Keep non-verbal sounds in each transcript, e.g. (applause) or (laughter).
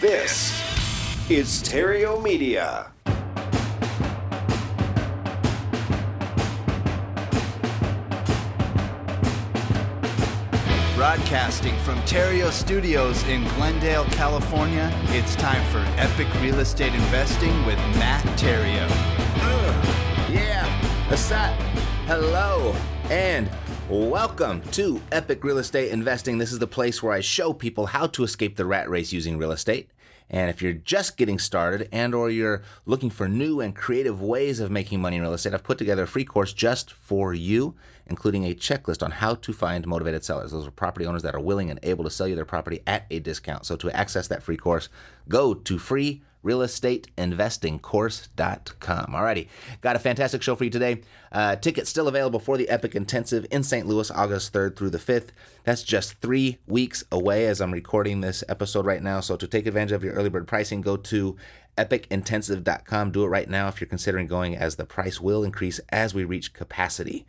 This is Theriault Media. Broadcasting from Theriault Studios in Glendale, California, it's time for Epic Real Estate Investing with Matt Theriault. Yeah, what's up? Hello, and welcome to Epic Real Estate Investing. This is the place where I show people how to escape the rat race using real estate. And if you're just getting started and or you're looking for new and creative ways of making money in real estate, I've put together a free course just for you, including a checklist on how to find motivated sellers. Those are property owners that are willing and able to sell you their property at a discount. So to access that free course, go to free realestateinvestingcourse.com. Alrighty, got a fantastic show for you today. Uh, tickets still available for the Epic Intensive in St. Louis, August 3rd through the 5th. That's just three weeks away as I'm recording this episode right now. So to take advantage of your early bird pricing, go to epicintensive.com. Do it right now if you're considering going, as the price will increase as we reach capacity.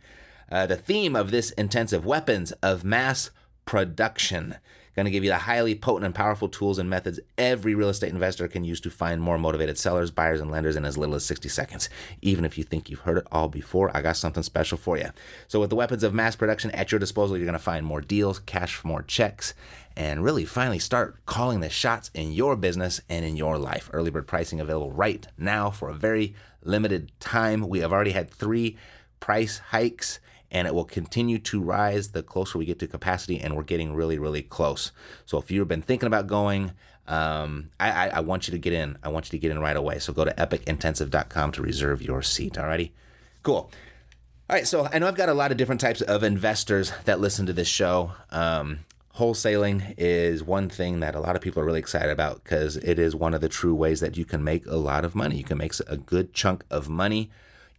Uh, the theme of this intensive weapons of mass production. Going to give you the highly potent and powerful tools and methods every real estate investor can use to find more motivated sellers, buyers, and lenders in as little as 60 seconds. Even if you think you've heard it all before, I got something special for you. So, with the weapons of mass production at your disposal, you're going to find more deals, cash for more checks, and really finally start calling the shots in your business and in your life. Early bird pricing available right now for a very limited time. We have already had three price hikes and it will continue to rise the closer we get to capacity, and we're getting really, really close. So if you've been thinking about going, um, I, I, I, want you to get in. I want you to get in right away. So go to epicintensive.com to reserve your seat. Alrighty, cool. All right, so I know I've got a lot of different types of investors that listen to this show. Um, wholesaling is one thing that a lot of people are really excited about because it is one of the true ways that you can make a lot of money. You can make a good chunk of money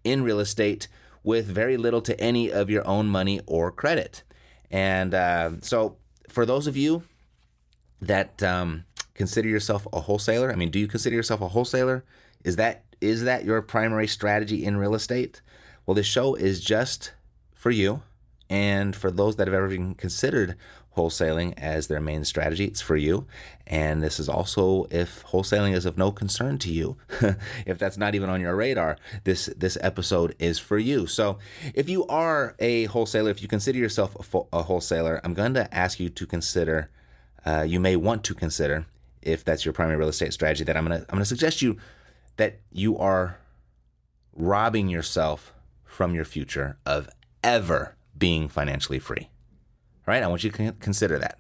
in real estate with very little to any of your own money or credit. And uh, so, for those of you that um, consider yourself a wholesaler, I mean, do you consider yourself a wholesaler? Is that is that your primary strategy in real estate? Well, this show is just for you and for those that have ever even considered wholesaling as their main strategy. It's for you. And this is also if wholesaling is of no concern to you, (laughs) if that's not even on your radar, this this episode is for you. So, if you are a wholesaler, if you consider yourself a, fo- a wholesaler, I'm going to ask you to consider. Uh, you may want to consider if that's your primary real estate strategy. That I'm gonna I'm gonna suggest you that you are robbing yourself from your future of ever being financially free right? I want you to consider that.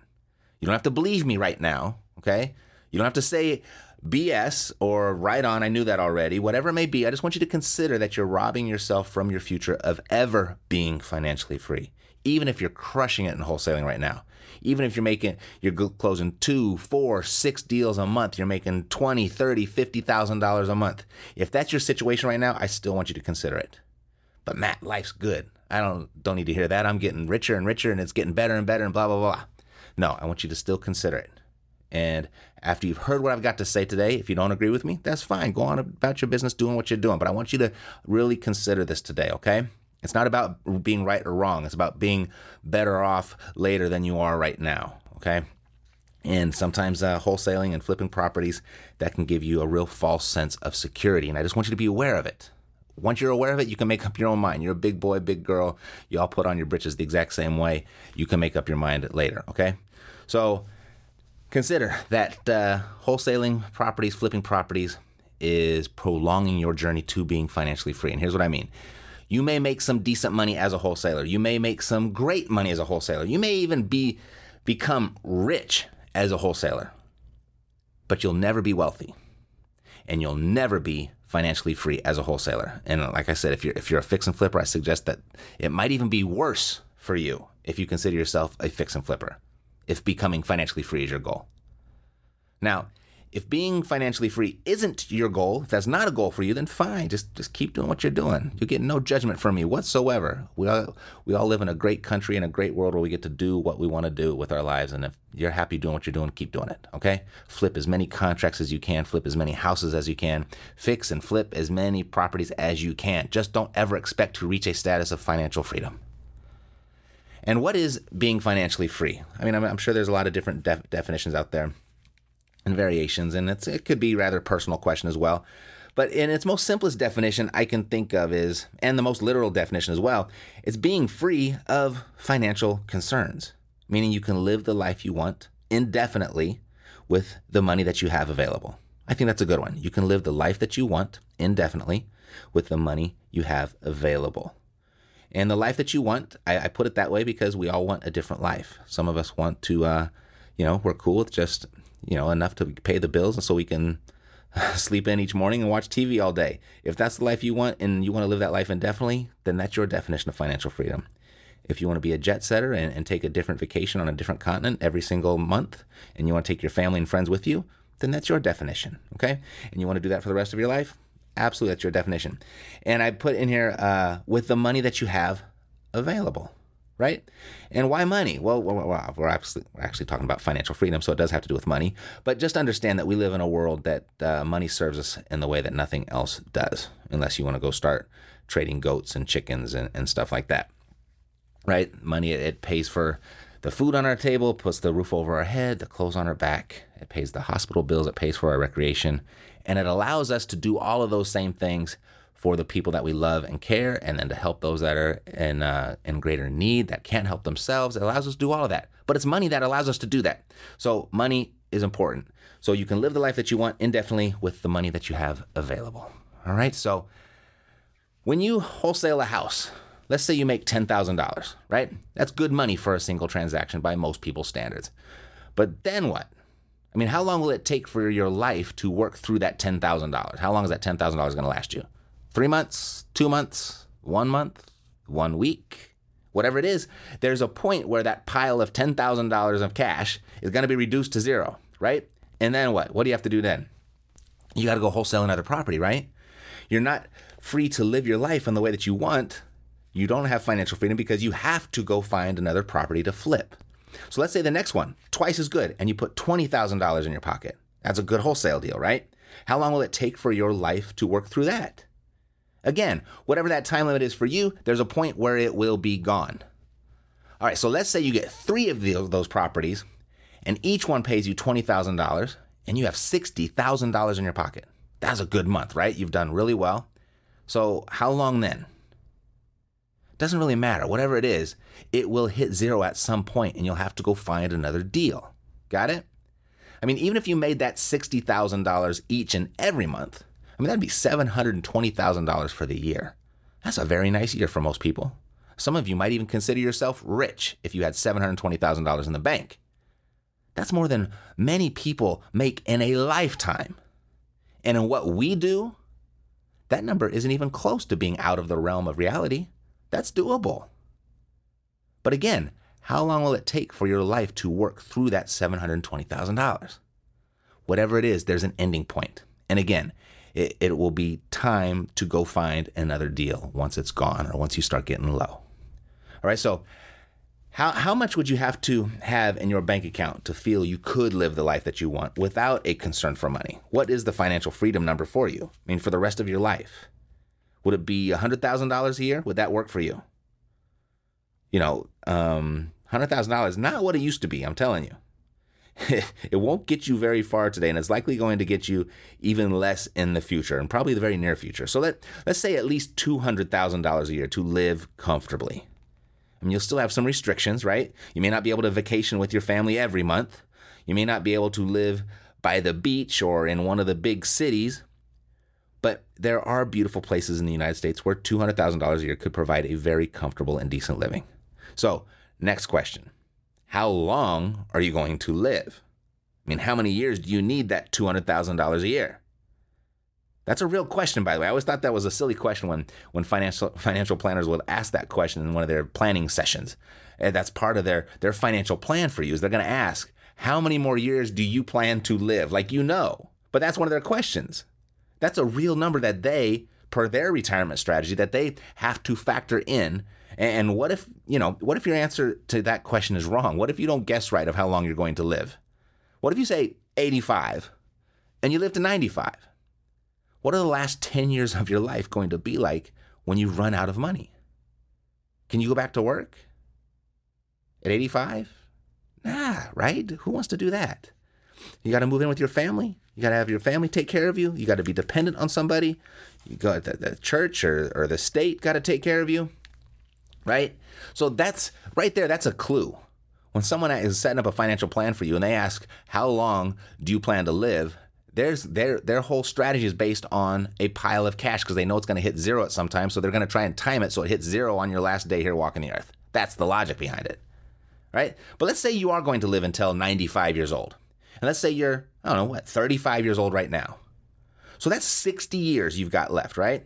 You don't have to believe me right now, okay? You don't have to say BS or right on, I knew that already, whatever it may be. I just want you to consider that you're robbing yourself from your future of ever being financially free, even if you're crushing it in wholesaling right now. Even if you're making, you're closing two, four, six deals a month, you're making 20, 30, $50,000 a month. If that's your situation right now, I still want you to consider it. But Matt, life's good. I don't don't need to hear that. I'm getting richer and richer and it's getting better and better and blah blah blah. No, I want you to still consider it. And after you've heard what I've got to say today, if you don't agree with me, that's fine. Go on about your business doing what you're doing. But I want you to really consider this today, okay? It's not about being right or wrong. It's about being better off later than you are right now, okay? And sometimes uh, wholesaling and flipping properties that can give you a real false sense of security. And I just want you to be aware of it once you're aware of it, you can make up your own mind. You're a big boy, big girl. You all put on your britches the exact same way. You can make up your mind later, okay? So consider that uh, wholesaling properties, flipping properties, is prolonging your journey to being financially free. And here's what I mean. You may make some decent money as a wholesaler. You may make some great money as a wholesaler. You may even be become rich as a wholesaler. But you'll never be wealthy. And you'll never be financially free as a wholesaler. And like I said, if you're if you're a fix and flipper, I suggest that it might even be worse for you if you consider yourself a fix and flipper, if becoming financially free is your goal. Now, if being financially free isn't your goal, if that's not a goal for you, then fine. Just just keep doing what you're doing. You get no judgment from me whatsoever. We all we all live in a great country and a great world where we get to do what we want to do with our lives. And if you're happy doing what you're doing, keep doing it. Okay? Flip as many contracts as you can, flip as many houses as you can, fix and flip as many properties as you can. Just don't ever expect to reach a status of financial freedom. And what is being financially free? I mean, I'm, I'm sure there's a lot of different def- definitions out there. And variations, and it's, it could be rather personal question as well. But in its most simplest definition I can think of is, and the most literal definition as well, it's being free of financial concerns, meaning you can live the life you want indefinitely with the money that you have available. I think that's a good one. You can live the life that you want indefinitely with the money you have available. And the life that you want, I, I put it that way because we all want a different life. Some of us want to, uh, you know, we're cool with just, you know, enough to pay the bills and so we can (laughs) sleep in each morning and watch TV all day. If that's the life you want and you want to live that life indefinitely, then that's your definition of financial freedom. If you want to be a jet setter and, and take a different vacation on a different continent every single month and you want to take your family and friends with you, then that's your definition. Okay. And you want to do that for the rest of your life? Absolutely, that's your definition. And I put in here uh, with the money that you have available right? And why money? Well, we're actually, we're actually talking about financial freedom, so it does have to do with money. But just understand that we live in a world that uh, money serves us in the way that nothing else does, unless you want to go start trading goats and chickens and, and stuff like that, right? Money, it pays for the food on our table, puts the roof over our head, the clothes on our back, it pays the hospital bills, it pays for our recreation, and it allows us to do all of those same things for the people that we love and care, and then to help those that are in uh, in greater need that can't help themselves. It allows us to do all of that. But it's money that allows us to do that. So money is important. So you can live the life that you want indefinitely with the money that you have available. All right. So when you wholesale a house, let's say you make $10,000, right? That's good money for a single transaction by most people's standards. But then what? I mean, how long will it take for your life to work through that $10,000? How long is that $10,000 going to last you? Three months, two months, one month, one week, whatever it is, there's a point where that pile of $10,000 of cash is going to be reduced to zero, right? And then what? What do you have to do then? You got to go wholesale another property, right? You're not free to live your life in the way that you want. You don't have financial freedom because you have to go find another property to flip. So let's say the next one, twice as good, and you put $20,000 in your pocket. That's a good wholesale deal, right? How long will it take for your life to work through that? Again, whatever that time limit is for you, there's a point where it will be gone. All right, so let's say you get three of those properties and each one pays you $20,000 and you have $60,000 in your pocket. That's a good month, right? You've done really well. So, how long then? Doesn't really matter. Whatever it is, it will hit zero at some point and you'll have to go find another deal. Got it? I mean, even if you made that $60,000 each and every month, I mean, that'd be $720,000 for the year. That's a very nice year for most people. Some of you might even consider yourself rich if you had $720,000 in the bank. That's more than many people make in a lifetime. And in what we do, that number isn't even close to being out of the realm of reality. That's doable. But again, how long will it take for your life to work through that $720,000? Whatever it is, there's an ending point. And again, it, it will be time to go find another deal once it's gone or once you start getting low. All right, so how, how much would you have to have in your bank account to feel you could live the life that you want without a concern for money? What is the financial freedom number for you? I mean, for the rest of your life? Would it be $100,000 a year? Would that work for you? You know, um, $100,000, not what it used to be, I'm telling you. (laughs) it won't get you very far today, and it's likely going to get you even less in the future, and probably the very near future. So let let's say at least two hundred thousand dollars a year to live comfortably. I mean, you'll still have some restrictions, right? You may not be able to vacation with your family every month. You may not be able to live by the beach or in one of the big cities. But there are beautiful places in the United States where $200,000 a year could provide a very comfortable and decent living. So, next question how long are you going to live? I mean, how many years do you need that $200,000 a year? That's a real question, by the way. I always thought that was a silly question when, when financial, financial planners would ask that question in one of their planning sessions. And that's part of their, their financial plan for you is they're going to ask, how many more years do you plan to live? Like you know, but that's one of their questions. That's a real number that they, per their retirement strategy, that they have to factor in and what if, you know, what if your answer to that question is wrong? What if you don't guess right of how long you're going to live? What if you say 85 and you live to 95? What are the last 10 years of your life going to be like when you run out of money? Can you go back to work at 85? Nah, right? Who wants to do that? You got to move in with your family. You got to have your family take care of you. You got to be dependent on somebody. You got the, the church or, or the state got to take care of you. Right? So that's right there. That's a clue. When someone is setting up a financial plan for you and they ask, How long do you plan to live? There's their their whole strategy is based on a pile of cash because they know it's going to hit zero at some time, so they're going to try and time it so it hits zero on your last day here walking the earth. That's the logic behind it, right? But let's say you are going to live until 95 years old, and let's say you're I don't know what 35 years old right now. So that's 60 years you've got left, right?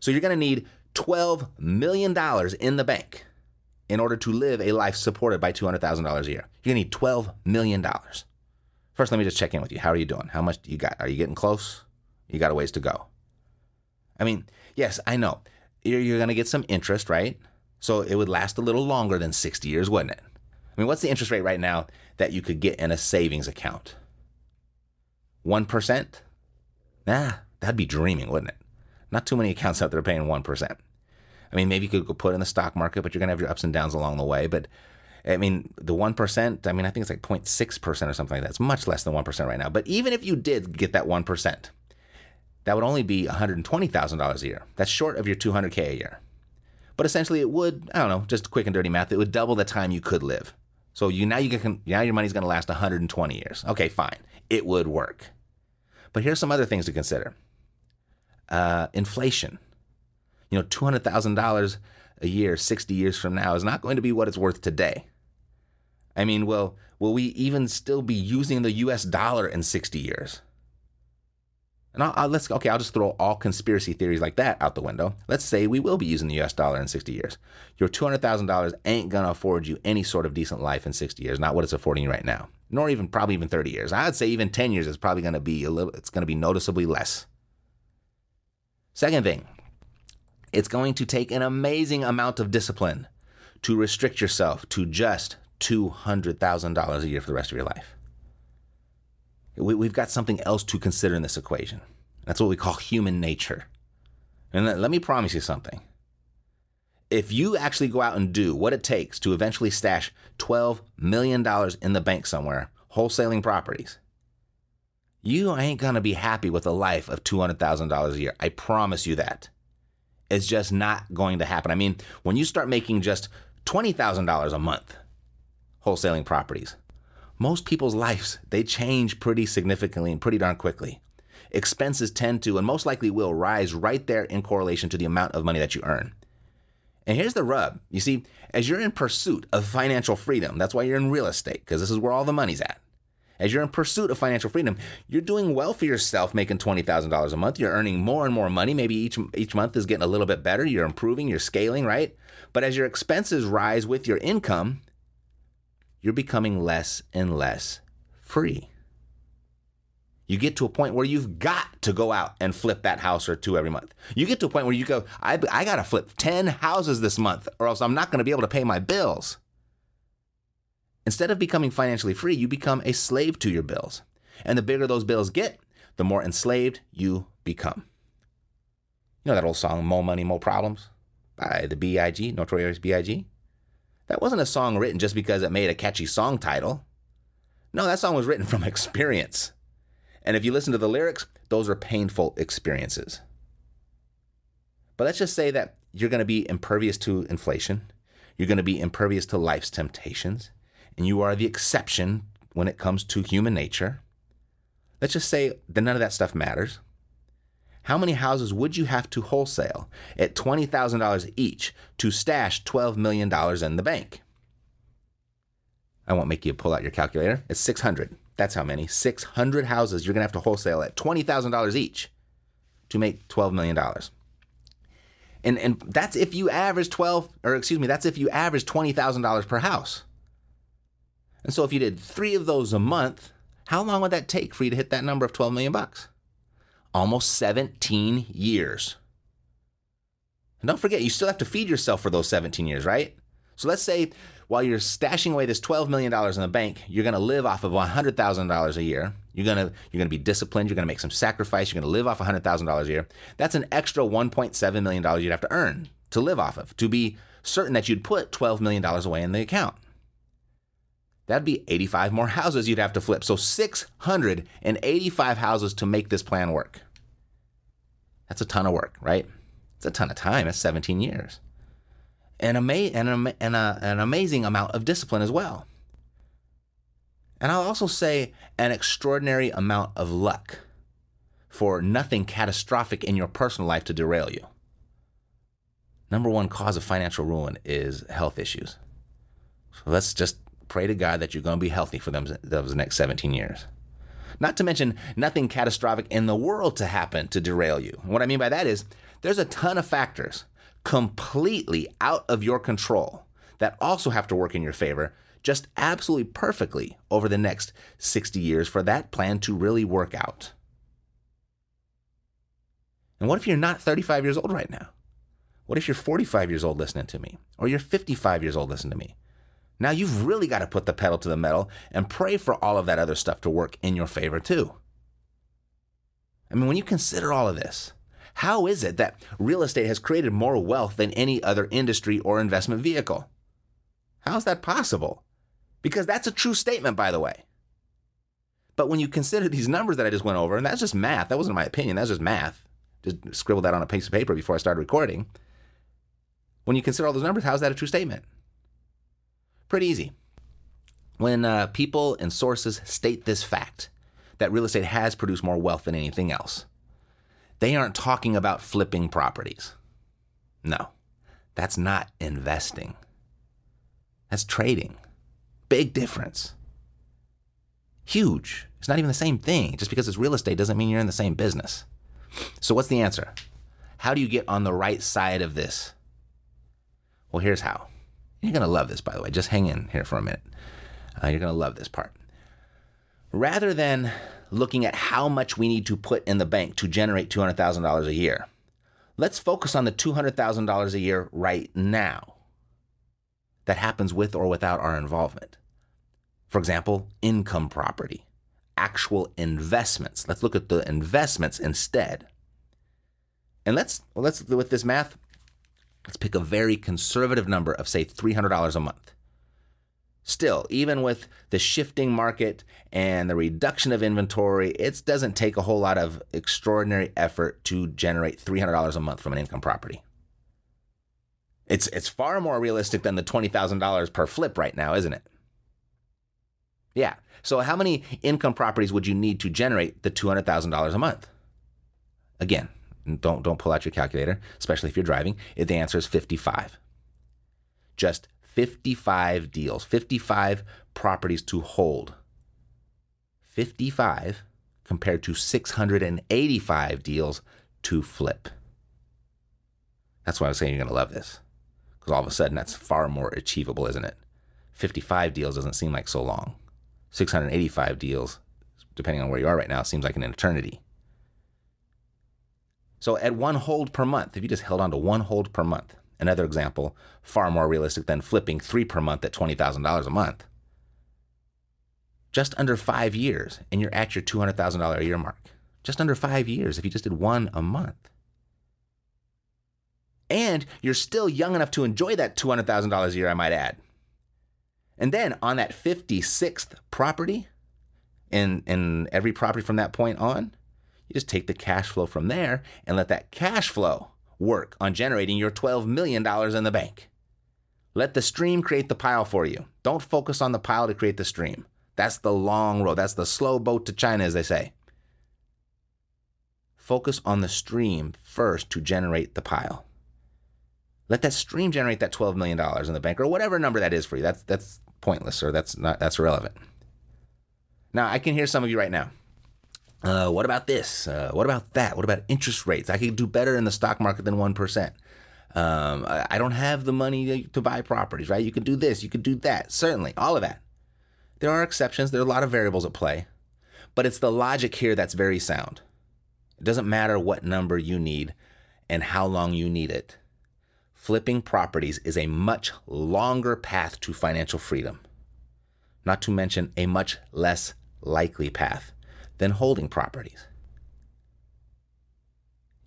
So you're going to need 12 million dollars in the bank in order to live a life supported by $200,000 a year. You're going to need 12 million dollars. First, let me just check in with you. How are you doing? How much do you got? Are you getting close? You got a ways to go. I mean, yes, I know. You're, you're going to get some interest, right? So it would last a little longer than 60 years, wouldn't it? I mean, what's the interest rate right now that you could get in a savings account? 1%? Nah, that'd be dreaming, wouldn't it? Not too many accounts out there paying 1%. I mean, maybe you could put in the stock market, but you're going to have your ups and downs along the way. But I mean, the 1%, I mean, I think it's like 0.6% or something like that. It's much less than 1% right now. But even if you did get that 1%, that would only be $120,000 a year. That's short of your 200K a year. But essentially, it would, I don't know, just quick and dirty math, it would double the time you could live. So you now you can now your money's going to last 120 years. Okay, fine. It would work. But here's some other things to consider. Uh, inflation. You know, $200,000 a year 60 years from now is not going to be what it's worth today. I mean, will will we even still be using the US dollar in 60 years? And I'll, I'll, let's okay, I'll just throw all conspiracy theories like that out the window. Let's say we will be using the US dollar in 60 years. Your $200,000 ain't to afford you any sort of decent life in 60 years, not what it's affording you right now. Nor even probably even 30 years. I'd say even 10 years is probably to be a little it's going to be noticeably less. Second thing, it's going to take an amazing amount of discipline to restrict yourself to just $200,000 a year for the rest of your life. We, have got something else to consider in this equation. That's what we call human nature. And let me promise you something. If you actually go out and do what it takes to eventually stash $12 million in the bank somewhere, wholesaling properties, you ain't going to be happy with a life of $200,000 a year. I promise you that. It's just not going to happen. I mean, when you start making just $20,000 a month wholesaling properties, most people's lives, they change pretty significantly and pretty darn quickly. Expenses tend to and most likely will rise right there in correlation to the amount of money that you earn. And here's the rub. You see, as you're in pursuit of financial freedom, that's why you're in real estate, because this is where all the money's at as you're in pursuit of financial freedom, you're doing well for yourself making $20,000 a month. You're earning more and more money. Maybe each each month is getting a little bit better. You're improving, you're scaling, right? But as your expenses rise with your income, you're becoming less and less free. You get to a point where you've got to go out and flip that house or two every month. You get to a point where you go, I, I got to flip 10 houses this month, or else I'm not going to be able to pay my bills. Instead of becoming financially free, you become a slave to your bills. And the bigger those bills get, the more enslaved you become. You know that old song, More Money, More Problems by the B.I.G., Notorious B.I.G.? That wasn't a song written just because it made a catchy song title. No, that song was written from (laughs) experience. And if you listen to the lyrics, those are painful experiences. But let's just say that you're going to be impervious to inflation. You're going to be impervious to life's temptations and you are the exception when it comes to human nature, let's just say that none of that stuff matters. How many houses would you have to wholesale at $20,000 each to stash $12 million in the bank? I won't make you pull out your calculator. It's 600. That's how many. 600 houses you're going to have to wholesale at $20,000 each to make $12 million. And, and that's if you average 12, or excuse me, that's if you average $20,000 per house. And so if you did three of those a month, how long would that take for you to hit that number of 12 million bucks? Almost 17 years. And don't forget, you still have to feed yourself for those 17 years, right? So let's say while you're stashing away this $12 million in the bank, you're going to live off of $100,000 a year. You're going to you're going to be disciplined, you're going to make some sacrifice, you're going to live off $100,000 a year. That's an extra $1.7 million you'd have to earn to live off of, to be certain that you'd put $12 million away in the account. That'd be 85 more houses you'd have to flip. So 685 houses to make this plan work. That's a ton of work, right? It's a ton of time. It's 17 years. And, ama- and, a, and a, an amazing amount of discipline as well. And I'll also say an extraordinary amount of luck for nothing catastrophic in your personal life to derail you. Number one cause of financial ruin is health issues. So let's just pray to God that you're going to be healthy for them those next 17 years. Not to mention nothing catastrophic in the world to happen to derail you. And what I mean by that is there's a ton of factors completely out of your control that also have to work in your favor just absolutely perfectly over the next 60 years for that plan to really work out. And what if you're not 35 years old right now? What if you're 45 years old listening to me? Or you're 55 years old listening to me? Now you've really got to put the pedal to the metal and pray for all of that other stuff to work in your favor too. I mean, when you consider all of this, how is it that real estate has created more wealth than any other industry or investment vehicle? How is that possible? Because that's a true statement, by the way. But when you consider these numbers that I just went over, and that's just math, that wasn't my opinion, that's just math. Just scribbled that on a piece of paper before I started recording. When you consider all those numbers, how is that a true statement? Pretty easy. When uh, people and sources state this fact that real estate has produced more wealth than anything else, they aren't talking about flipping properties. No, that's not investing. That's trading. Big difference. Huge. It's not even the same thing. Just because it's real estate doesn't mean you're in the same business. So, what's the answer? How do you get on the right side of this? Well, here's how. You're going to love this, by the way. Just hang in here for a minute. Uh, you're going to love this part. Rather than looking at how much we need to put in the bank to generate $200,000 a year, let's focus on the $200,000 a year right now that happens with or without our involvement. For example, income property, actual investments. Let's look at the investments instead. And let's well, let's with this math, let's pick a very conservative number of say $300 a month. Still, even with the shifting market and the reduction of inventory, it doesn't take a whole lot of extraordinary effort to generate $300 a month from an income property. It's it's far more realistic than the $20,000 per flip right now, isn't it? Yeah. So how many income properties would you need to generate the $200,000 a month? Again, don't don't pull out your calculator, especially if you're driving. If The answer is 55. Just 55 deals, 55 properties to hold. 55 compared to 685 deals to flip. That's why I was saying you're going to love this because all of a sudden that's far more achievable, isn't it? 55 deals doesn't seem like so long. 685 deals, depending on where you are right now, seems like an eternity. So at one hold per month, if you just held on to one hold per month, another example, far more realistic than flipping three per month at $20,000 a month. Just under five years, and you're at your $200,000 a year mark. Just under five years if you just did one a month and you're still young enough to enjoy that $200,000 a year, I might add. And then on that 56th property, and, and every property from that point on, you just take the cash flow from there and let that cash flow work on generating your $12 million in the bank. Let the stream create the pile for you. Don't focus on the pile to create the stream. That's the long road. That's the slow boat to China, as they say. Focus on the stream first to generate the pile. Let that stream generate that $12 million in the bank or whatever number that is for you. That's, that's pointless or that's not, that's irrelevant. Now, I can hear some of you right now. Uh, what about this? Uh, what about that? What about interest rates? I could do better in the stock market than 1%. Um, I, I don't have the money to, to buy properties, right? You could do this, you could do that. Certainly, all of that. There are exceptions, there are a lot of variables at play, but it's the logic here that's very sound. It doesn't matter what number you need and how long you need it flipping properties is a much longer path to financial freedom, not to mention a much less likely path than holding properties.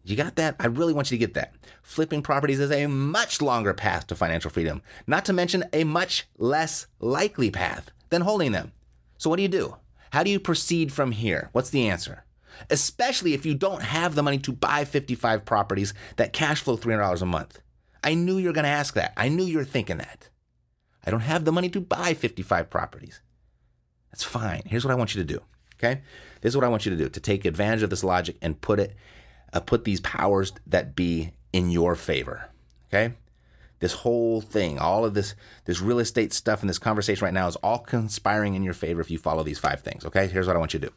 You got that? I really want you to get that. Flipping properties is a much longer path to financial freedom, not to mention a much less likely path than holding them. So, what do you do? How do you proceed from here? What's the answer? Especially if you don't have the money to buy 55 properties that cash flow $300 a month. I knew you were going to ask that. I knew you were thinking that. I don't have the money to buy 55 properties. That's fine. Here's what I want you to do. Okay? This is what I want you to do to take advantage of this logic and put it uh, put these powers that be in your favor. Okay? This whole thing, all of this this real estate stuff in this conversation right now is all conspiring in your favor if you follow these five things. Okay? Here's what I want you to do.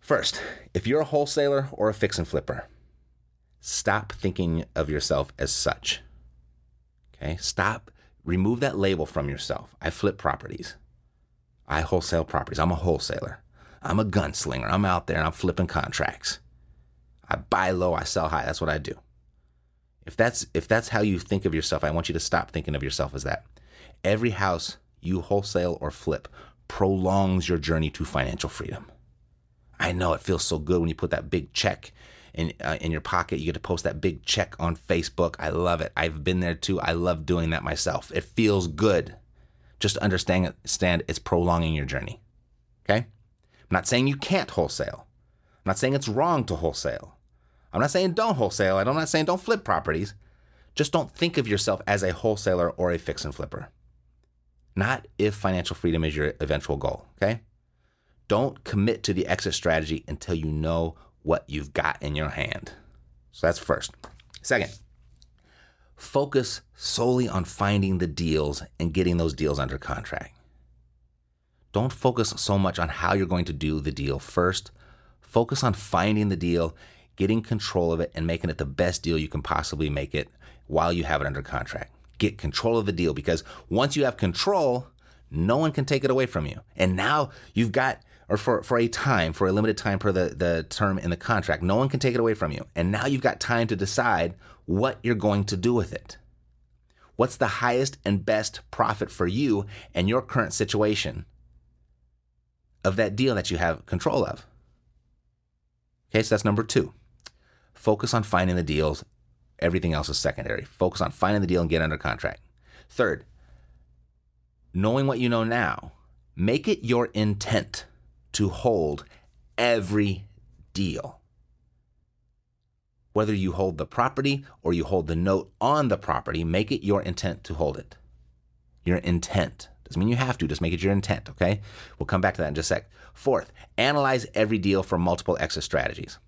First, if you're a wholesaler or a fix and flipper, stop thinking of yourself as such. Okay? Stop remove that label from yourself. I flip properties. I wholesale properties. I'm a wholesaler. I'm a gunslinger. I'm out there and I'm flipping contracts. I buy low, I sell high. That's what I do. If that's if that's how you think of yourself, I want you to stop thinking of yourself as that. Every house you wholesale or flip prolongs your journey to financial freedom. I know it feels so good when you put that big check in uh, in your pocket. You get to post that big check on Facebook. I love it. I've been there too. I love doing that myself. It feels good. Just understand stand it's prolonging your journey. Okay? I'm not saying you can't wholesale. I'm not saying it's wrong to wholesale. I'm not saying don't wholesale. I'm not saying don't flip properties. Just don't think of yourself as a wholesaler or a fix and flipper. Not if financial freedom is your eventual goal, okay? Don't commit to the exit strategy until you know what you've got in your hand. So that's first. Second, focus solely on finding the deals and getting those deals under contract. Don't focus so much on how you're going to do the deal first. Focus on finding the deal, getting control of it, and making it the best deal you can possibly make it while you have it under contract. Get control of the deal because once you have control, no one can take it away from you. And now you've got, or for, for a time, for a limited time per the, the term in the contract, no one can take it away from you. And now you've got time to decide what you're going to do with it. What's the highest and best profit for you and your current situation of that deal that you have control of. Okay, so that's number two. Focus on finding the deals. Everything else is secondary. Focus on finding the deal and get under contract. Third, knowing what you know now, make it your intent to hold every deal. Whether you hold the property or you hold the note on the property, make it your intent to hold it. Your intent. Doesn't mean you have to, just make it your intent, okay? We'll come back to that in just a sec. Fourth, analyze every deal for multiple exit strategies.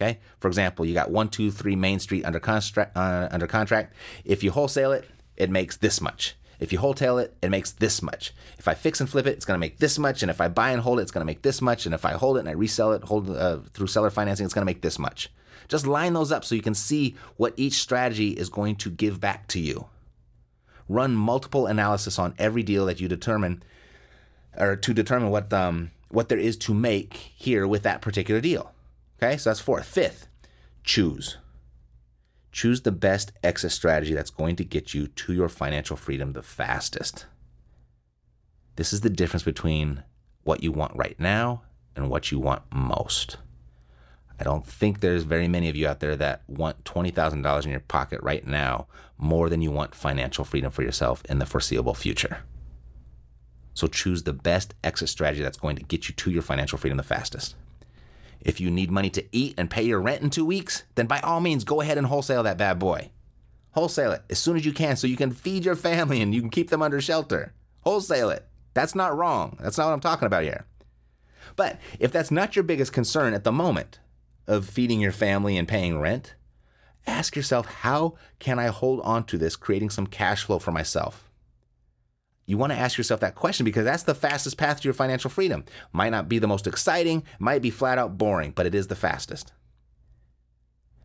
Okay? For example, you got one, two, three Main Street under, construct, uh, under contract. If you wholesale it, it makes this much. If you wholesale it, it makes this much. If I fix and flip it, it's going to make this much. And if I buy and hold it, it's going to make this much. And if I hold it and I resell it, hold uh, through seller financing, it's going to make this much. Just line those up so you can see what each strategy is going to give back to you run multiple analysis on every deal that you determine or to determine what um, what there is to make here with that particular deal. Okay, so that's fourth. Fifth, choose. Choose the best exit strategy that's going to get you to your financial freedom the fastest. This is the difference between what you want right now and what you want most. I don't think there's very many of you out there that want $20,000 in your pocket right now more than you want financial freedom for yourself in the foreseeable future. So choose the best exit strategy that's going to get you to your financial freedom the fastest. If you need money to eat and pay your rent in two weeks, then by all means go ahead and wholesale that bad boy. Wholesale it as soon as you can so you can feed your family and you can keep them under shelter. Wholesale it. That's not wrong. That's not what I'm talking about here. But if that's not your biggest concern at the moment, of feeding your family and paying rent, ask yourself how can I hold on to this, creating some cash flow for myself? You want to ask yourself that question because that's the fastest path to your financial freedom. Might not be the most exciting, might be flat out boring, but it is the fastest.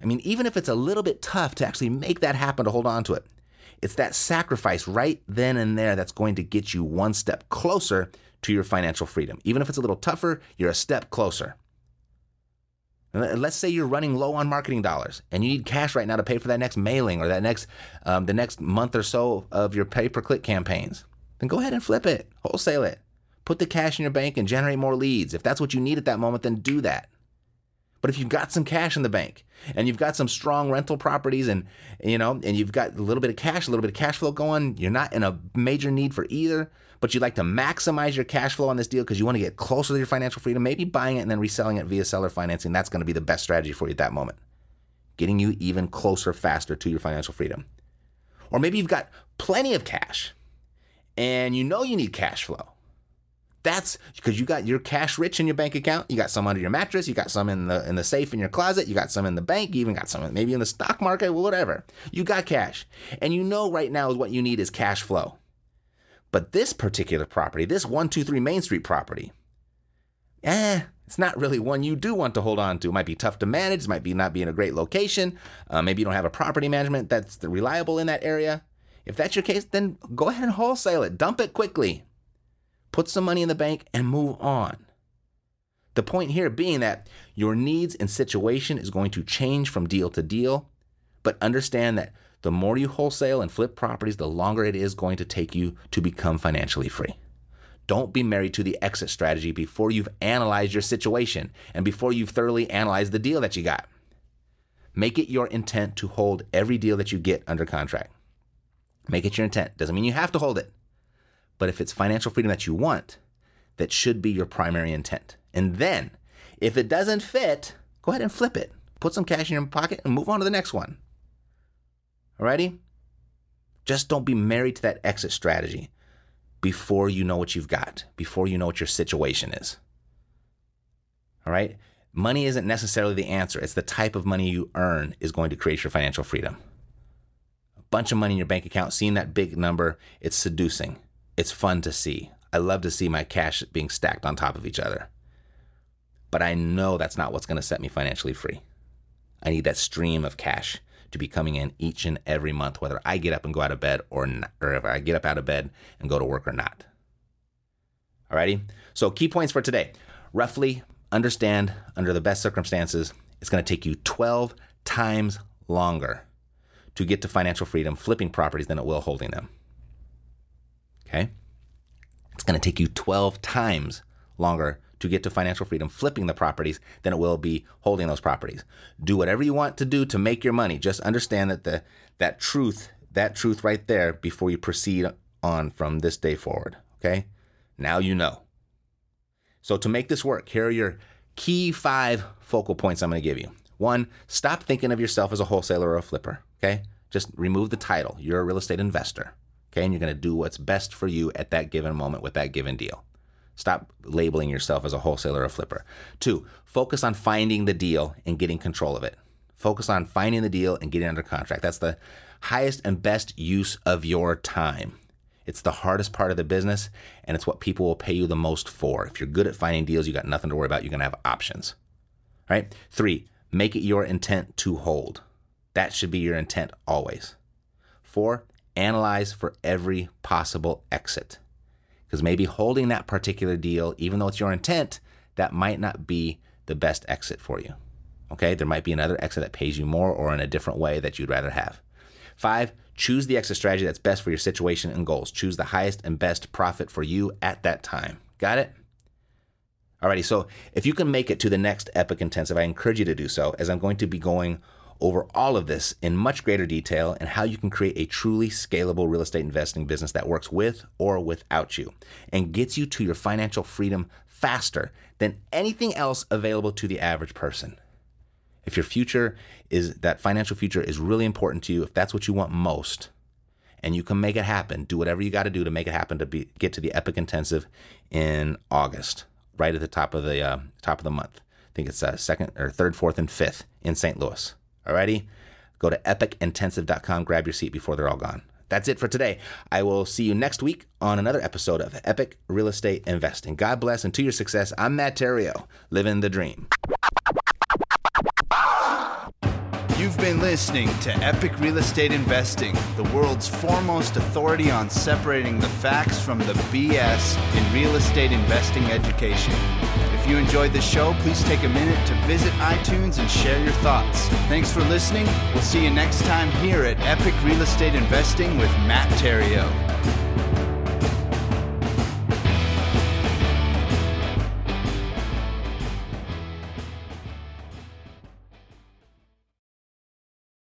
I mean, even if it's a little bit tough to actually make that happen to hold on to it, it's that sacrifice right then and there that's going to get you one step closer to your financial freedom. Even if it's a little tougher, you're a step closer. Let's say you're running low on marketing dollars and you need cash right now to pay for that next mailing or that next um, the next month or so of your pay per click campaigns. Then go ahead and flip it, wholesale it, put the cash in your bank and generate more leads. If that's what you need at that moment, then do that. But if you've got some cash in the bank and you've got some strong rental properties and you know and you've got a little bit of cash, a little bit of cash flow going, you're not in a major need for either, but you'd like to maximize your cash flow on this deal because you want to get closer to your financial freedom, maybe buying it and then reselling it via seller financing, that's going to be the best strategy for you at that moment. Getting you even closer faster to your financial freedom. Or maybe you've got plenty of cash and you know you need cash flow that's because you got your cash rich in your bank account. You got some under your mattress. You got some in the in the safe in your closet. You got some in the bank. You even got some maybe in the stock market, whatever. You got cash, and you know right now what you need is cash flow. But this particular property, this one two three Main Street property, eh, it's not really one you do want to hold on to. It might be tough to manage. Might be not be in a great location. Uh, maybe you don't have a property management that's reliable in that area. If that's your case, then go ahead and wholesale it. Dump it quickly put some money in the bank, and move on. The point here being that your needs and situation is going to change from deal to deal, but understand that the more you wholesale and flip properties, the longer it is going to take you to become financially free. Don't be married to the exit strategy before you've analyzed your situation and before you've thoroughly analyzed the deal that you got. Make it your intent to hold every deal that you get under contract. Make it your intent. Doesn't mean you have to hold it. But if it's financial freedom that you want, that should be your primary intent. And then, if it doesn't fit, go ahead and flip it. Put some cash in your pocket and move on to the next one. Alrighty? Just don't be married to that exit strategy before you know what you've got, before you know what your situation is. All right? Money isn't necessarily the answer. It's the type of money you earn is going to create your financial freedom. A bunch of money in your bank account, seeing that big number, it's seducing it's fun to see. I love to see my cash being stacked on top of each other. But I know that's not what's going to set me financially free. I need that stream of cash to be coming in each and every month, whether I get up and go out of bed or not, or if I get up out of bed and go to work or not. Alrighty? So, key points for today. Roughly understand under the best circumstances, it's going to take you 12 times longer to get to financial freedom flipping properties than it will holding them. Okay? It's going to take you 12 times longer to get to financial freedom flipping the properties than it will be holding those properties. Do whatever you want to do to make your money. Just understand that the that truth, that truth right there before you proceed on from this day forward, okay? Now you know. So to make this work, here are your key 5 focal points I'm going to give you. One, stop thinking of yourself as a wholesaler or a flipper, okay? Just remove the title. You're a real estate investor. Okay. And you're going to do what's best for you at that given moment with that given deal. Stop labeling yourself as a wholesaler or flipper. Two, focus on finding the deal and getting control of it. Focus on finding the deal and getting under contract. That's the highest and best use of your time. It's the hardest part of the business, and it's what people will pay you the most for. If you're good at finding deals, you got nothing to worry about. You're to have options. All right? Three, make it your intent to hold. That should be your intent always. Four, analyze for every possible exit. Because maybe holding that particular deal, even though it's your intent, that might not be the best exit for you. Okay, there might be another exit that pays you more or in a different way that you'd rather have. Five, choose the exit strategy that's best for your situation and goals. Choose the highest and best profit for you at that time. Got it? Alrighty, so if you can make it to the next Epic Intensive, I encourage you to do so, as I'm going to be going over all of this in much greater detail and how you can create a truly scalable real estate investing business that works with or without you and gets you to your financial freedom faster than anything else available to the average person. If your future is that financial future is really important to you, if that's what you want most, and you can make it happen, do whatever you got to do to make it happen to be, get to the Epic Intensive in August, right at the top of the uh, top of the month. I think it's uh, second or third, fourth, and fifth in St. Louis. Alrighty? Go to epicintensive.com, grab your seat before they're all gone. That's it for today. I will see you next week on another episode of Epic Real Estate Investing. God bless and to your success. I'm Matt Theriault, living the dream. You've been listening to Epic Real Estate Investing, the world's foremost authority on separating the facts from the BS in real estate investing education. If you enjoyed the show, please take a minute to visit iTunes and share your thoughts. Thanks for listening. We'll see you next time here at Epic Real Estate Investing with Matt Theriault.